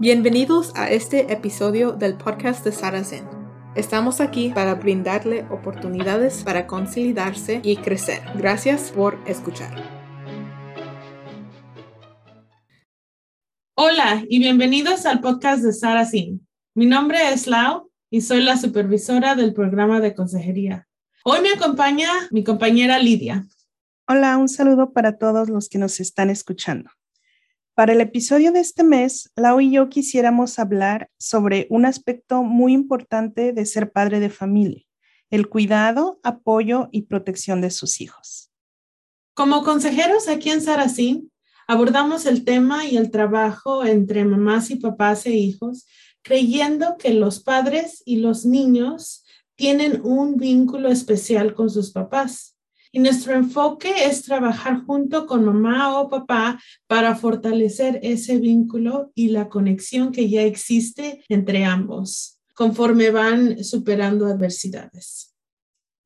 Bienvenidos a este episodio del podcast de Sara Zen. Estamos aquí para brindarle oportunidades para consolidarse y crecer. Gracias por escuchar. Hola y bienvenidos al podcast de Sara Zen. Mi nombre es Lau y soy la supervisora del programa de consejería. Hoy me acompaña mi compañera Lidia. Hola, un saludo para todos los que nos están escuchando. Para el episodio de este mes, Lau y yo quisiéramos hablar sobre un aspecto muy importante de ser padre de familia, el cuidado, apoyo y protección de sus hijos. Como consejeros aquí en Saracín, abordamos el tema y el trabajo entre mamás y papás e hijos, creyendo que los padres y los niños tienen un vínculo especial con sus papás y nuestro enfoque es trabajar junto con mamá o papá para fortalecer ese vínculo y la conexión que ya existe entre ambos conforme van superando adversidades.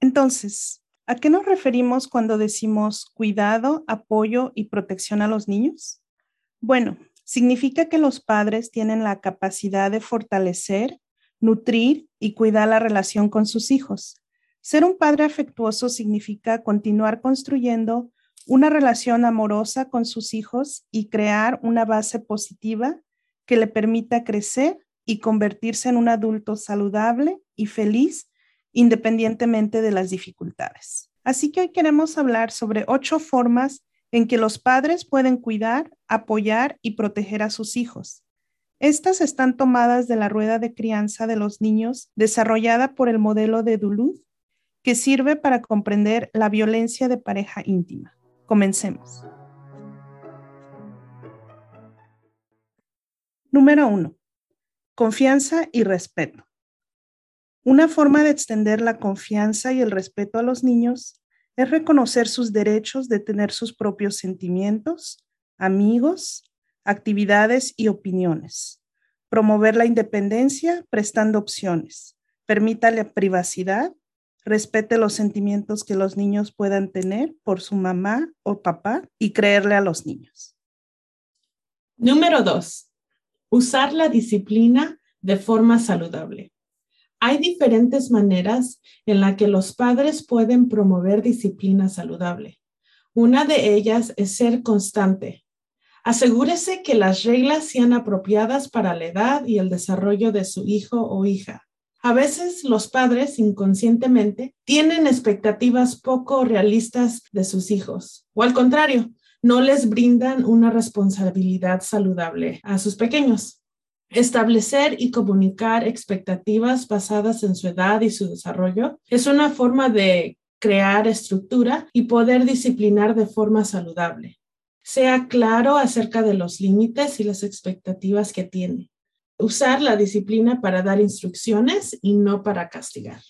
Entonces, ¿a qué nos referimos cuando decimos cuidado, apoyo y protección a los niños? Bueno, significa que los padres tienen la capacidad de fortalecer, nutrir y cuidar la relación con sus hijos ser un padre afectuoso significa continuar construyendo una relación amorosa con sus hijos y crear una base positiva que le permita crecer y convertirse en un adulto saludable y feliz independientemente de las dificultades. Así que hoy queremos hablar sobre ocho formas en que los padres pueden cuidar, apoyar y proteger a sus hijos. Estas están tomadas de la rueda de crianza de los niños desarrollada por el modelo de Duluth que sirve para comprender la violencia de pareja íntima. Comencemos. Número uno, confianza y respeto. Una forma de extender la confianza y el respeto a los niños es reconocer sus derechos de tener sus propios sentimientos, amigos, actividades y opiniones. Promover la independencia prestando opciones. Permítale privacidad respete los sentimientos que los niños puedan tener por su mamá o papá y creerle a los niños. Número dos, usar la disciplina de forma saludable. Hay diferentes maneras en las que los padres pueden promover disciplina saludable. Una de ellas es ser constante. Asegúrese que las reglas sean apropiadas para la edad y el desarrollo de su hijo o hija. A veces los padres inconscientemente tienen expectativas poco realistas de sus hijos o al contrario, no les brindan una responsabilidad saludable a sus pequeños. Establecer y comunicar expectativas basadas en su edad y su desarrollo es una forma de crear estructura y poder disciplinar de forma saludable. Sea claro acerca de los límites y las expectativas que tiene usar la disciplina para dar instrucciones y no para castigar.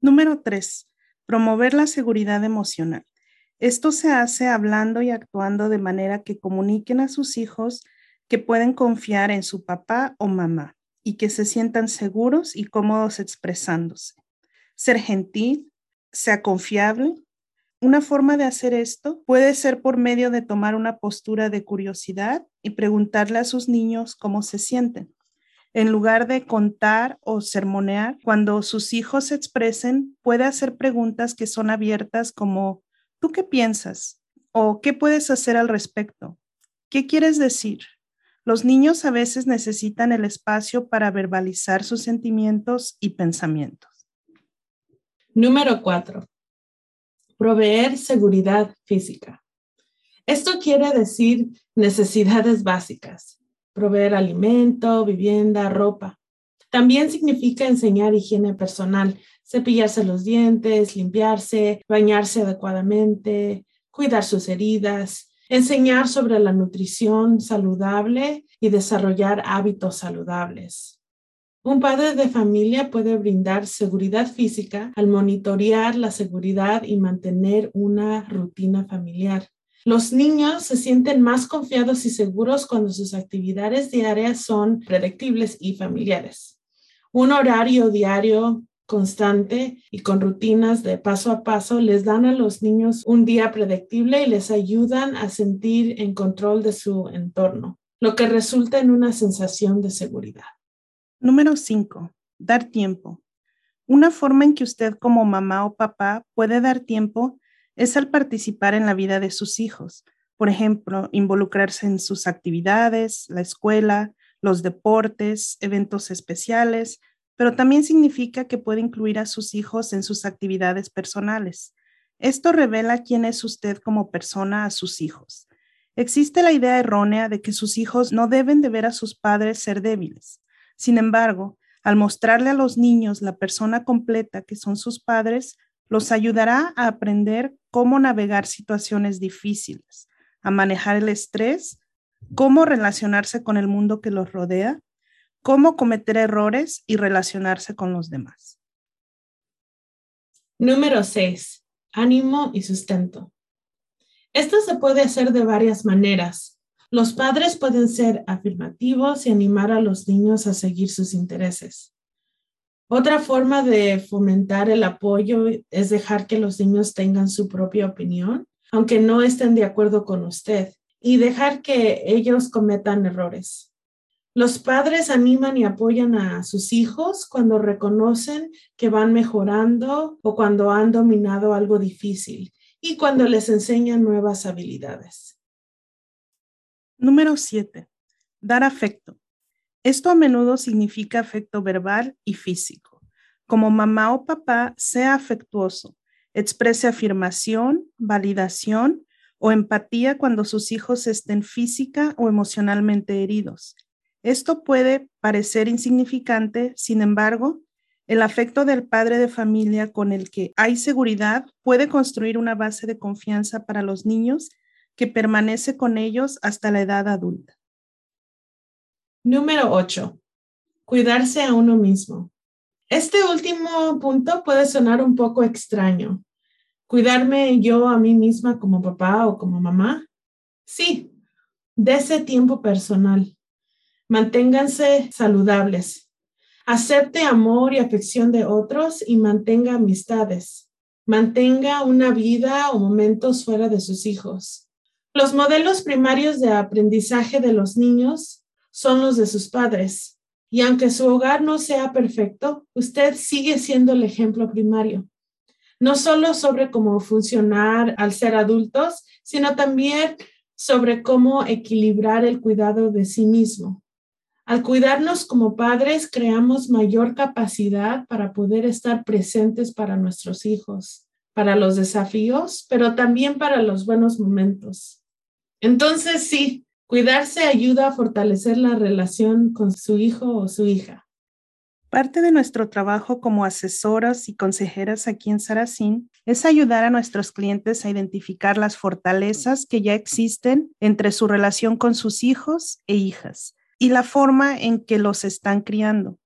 Número tres, promover la seguridad emocional. Esto se hace hablando y actuando de manera que comuniquen a sus hijos que pueden confiar en su papá o mamá y que se sientan seguros y cómodos expresándose. Ser gentil, sea confiable, una forma de hacer esto puede ser por medio de tomar una postura de curiosidad y preguntarle a sus niños cómo se sienten. En lugar de contar o sermonear, cuando sus hijos se expresen, puede hacer preguntas que son abiertas como, ¿tú qué piensas? ¿O qué puedes hacer al respecto? ¿Qué quieres decir? Los niños a veces necesitan el espacio para verbalizar sus sentimientos y pensamientos. Número cuatro proveer seguridad física. Esto quiere decir necesidades básicas, proveer alimento, vivienda, ropa. También significa enseñar higiene personal, cepillarse los dientes, limpiarse, bañarse adecuadamente, cuidar sus heridas, enseñar sobre la nutrición saludable y desarrollar hábitos saludables. Un padre de familia puede brindar seguridad física al monitorear la seguridad y mantener una rutina familiar. Los niños se sienten más confiados y seguros cuando sus actividades diarias son predictibles y familiares. Un horario diario constante y con rutinas de paso a paso les dan a los niños un día predictible y les ayudan a sentir en control de su entorno. lo que resulta en una sensación de seguridad. Número 5. Dar tiempo. Una forma en que usted como mamá o papá puede dar tiempo es al participar en la vida de sus hijos. Por ejemplo, involucrarse en sus actividades, la escuela, los deportes, eventos especiales, pero también significa que puede incluir a sus hijos en sus actividades personales. Esto revela quién es usted como persona a sus hijos. Existe la idea errónea de que sus hijos no deben de ver a sus padres ser débiles. Sin embargo, al mostrarle a los niños la persona completa que son sus padres, los ayudará a aprender cómo navegar situaciones difíciles, a manejar el estrés, cómo relacionarse con el mundo que los rodea, cómo cometer errores y relacionarse con los demás. Número 6. Ánimo y sustento. Esto se puede hacer de varias maneras, los padres pueden ser afirmativos y animar a los niños a seguir sus intereses. Otra forma de fomentar el apoyo es dejar que los niños tengan su propia opinión, aunque no estén de acuerdo con usted, y dejar que ellos cometan errores. Los padres animan y apoyan a sus hijos cuando reconocen que van mejorando o cuando han dominado algo difícil y cuando les enseñan nuevas habilidades. Número 7. Dar afecto. Esto a menudo significa afecto verbal y físico. Como mamá o papá, sea afectuoso. Exprese afirmación, validación o empatía cuando sus hijos estén física o emocionalmente heridos. Esto puede parecer insignificante, sin embargo, el afecto del padre de familia con el que hay seguridad puede construir una base de confianza para los niños que permanece con ellos hasta la edad adulta. Número 8. Cuidarse a uno mismo. Este último punto puede sonar un poco extraño. ¿Cuidarme yo a mí misma como papá o como mamá? Sí, ese tiempo personal. Manténganse saludables. Acepte amor y afección de otros y mantenga amistades. Mantenga una vida o momentos fuera de sus hijos. Los modelos primarios de aprendizaje de los niños son los de sus padres. Y aunque su hogar no sea perfecto, usted sigue siendo el ejemplo primario. No solo sobre cómo funcionar al ser adultos, sino también sobre cómo equilibrar el cuidado de sí mismo. Al cuidarnos como padres, creamos mayor capacidad para poder estar presentes para nuestros hijos, para los desafíos, pero también para los buenos momentos. Entonces, sí, cuidarse ayuda a fortalecer la relación con su hijo o su hija. Parte de nuestro trabajo como asesoras y consejeras aquí en Saracín es ayudar a nuestros clientes a identificar las fortalezas que ya existen entre su relación con sus hijos e hijas y la forma en que los están criando.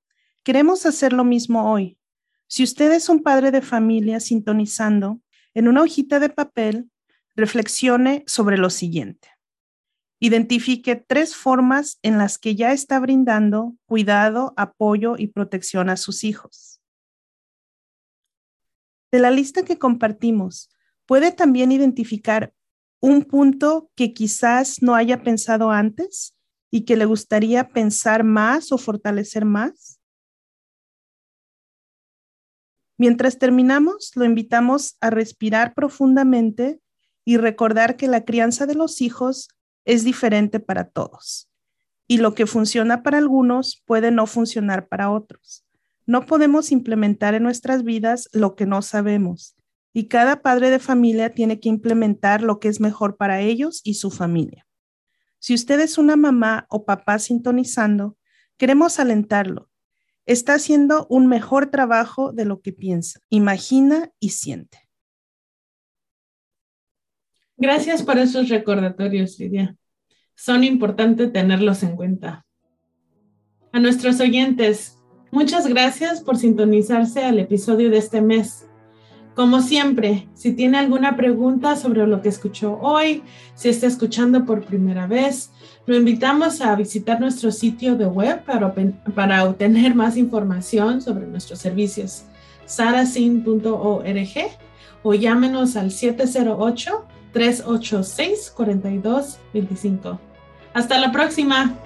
Queremos hacer lo mismo hoy. Si usted es un padre de familia sintonizando, en una hojita de papel reflexione sobre lo siguiente. Identifique tres formas en las que ya está brindando cuidado, apoyo y protección a sus hijos. De la lista que compartimos, puede también identificar un punto que quizás no haya pensado antes y que le gustaría pensar más o fortalecer más. Mientras terminamos, lo invitamos a respirar profundamente y recordar que la crianza de los hijos es diferente para todos y lo que funciona para algunos puede no funcionar para otros. No podemos implementar en nuestras vidas lo que no sabemos y cada padre de familia tiene que implementar lo que es mejor para ellos y su familia. Si usted es una mamá o papá sintonizando, queremos alentarlo. Está haciendo un mejor trabajo de lo que piensa, imagina y siente. Gracias por esos recordatorios, Lidia. Son importantes tenerlos en cuenta. A nuestros oyentes, muchas gracias por sintonizarse al episodio de este mes. Como siempre, si tiene alguna pregunta sobre lo que escuchó hoy, si está escuchando por primera vez, lo invitamos a visitar nuestro sitio de web para, para obtener más información sobre nuestros servicios, saracin.org o llámenos al 708 386-4225. Hasta la próxima.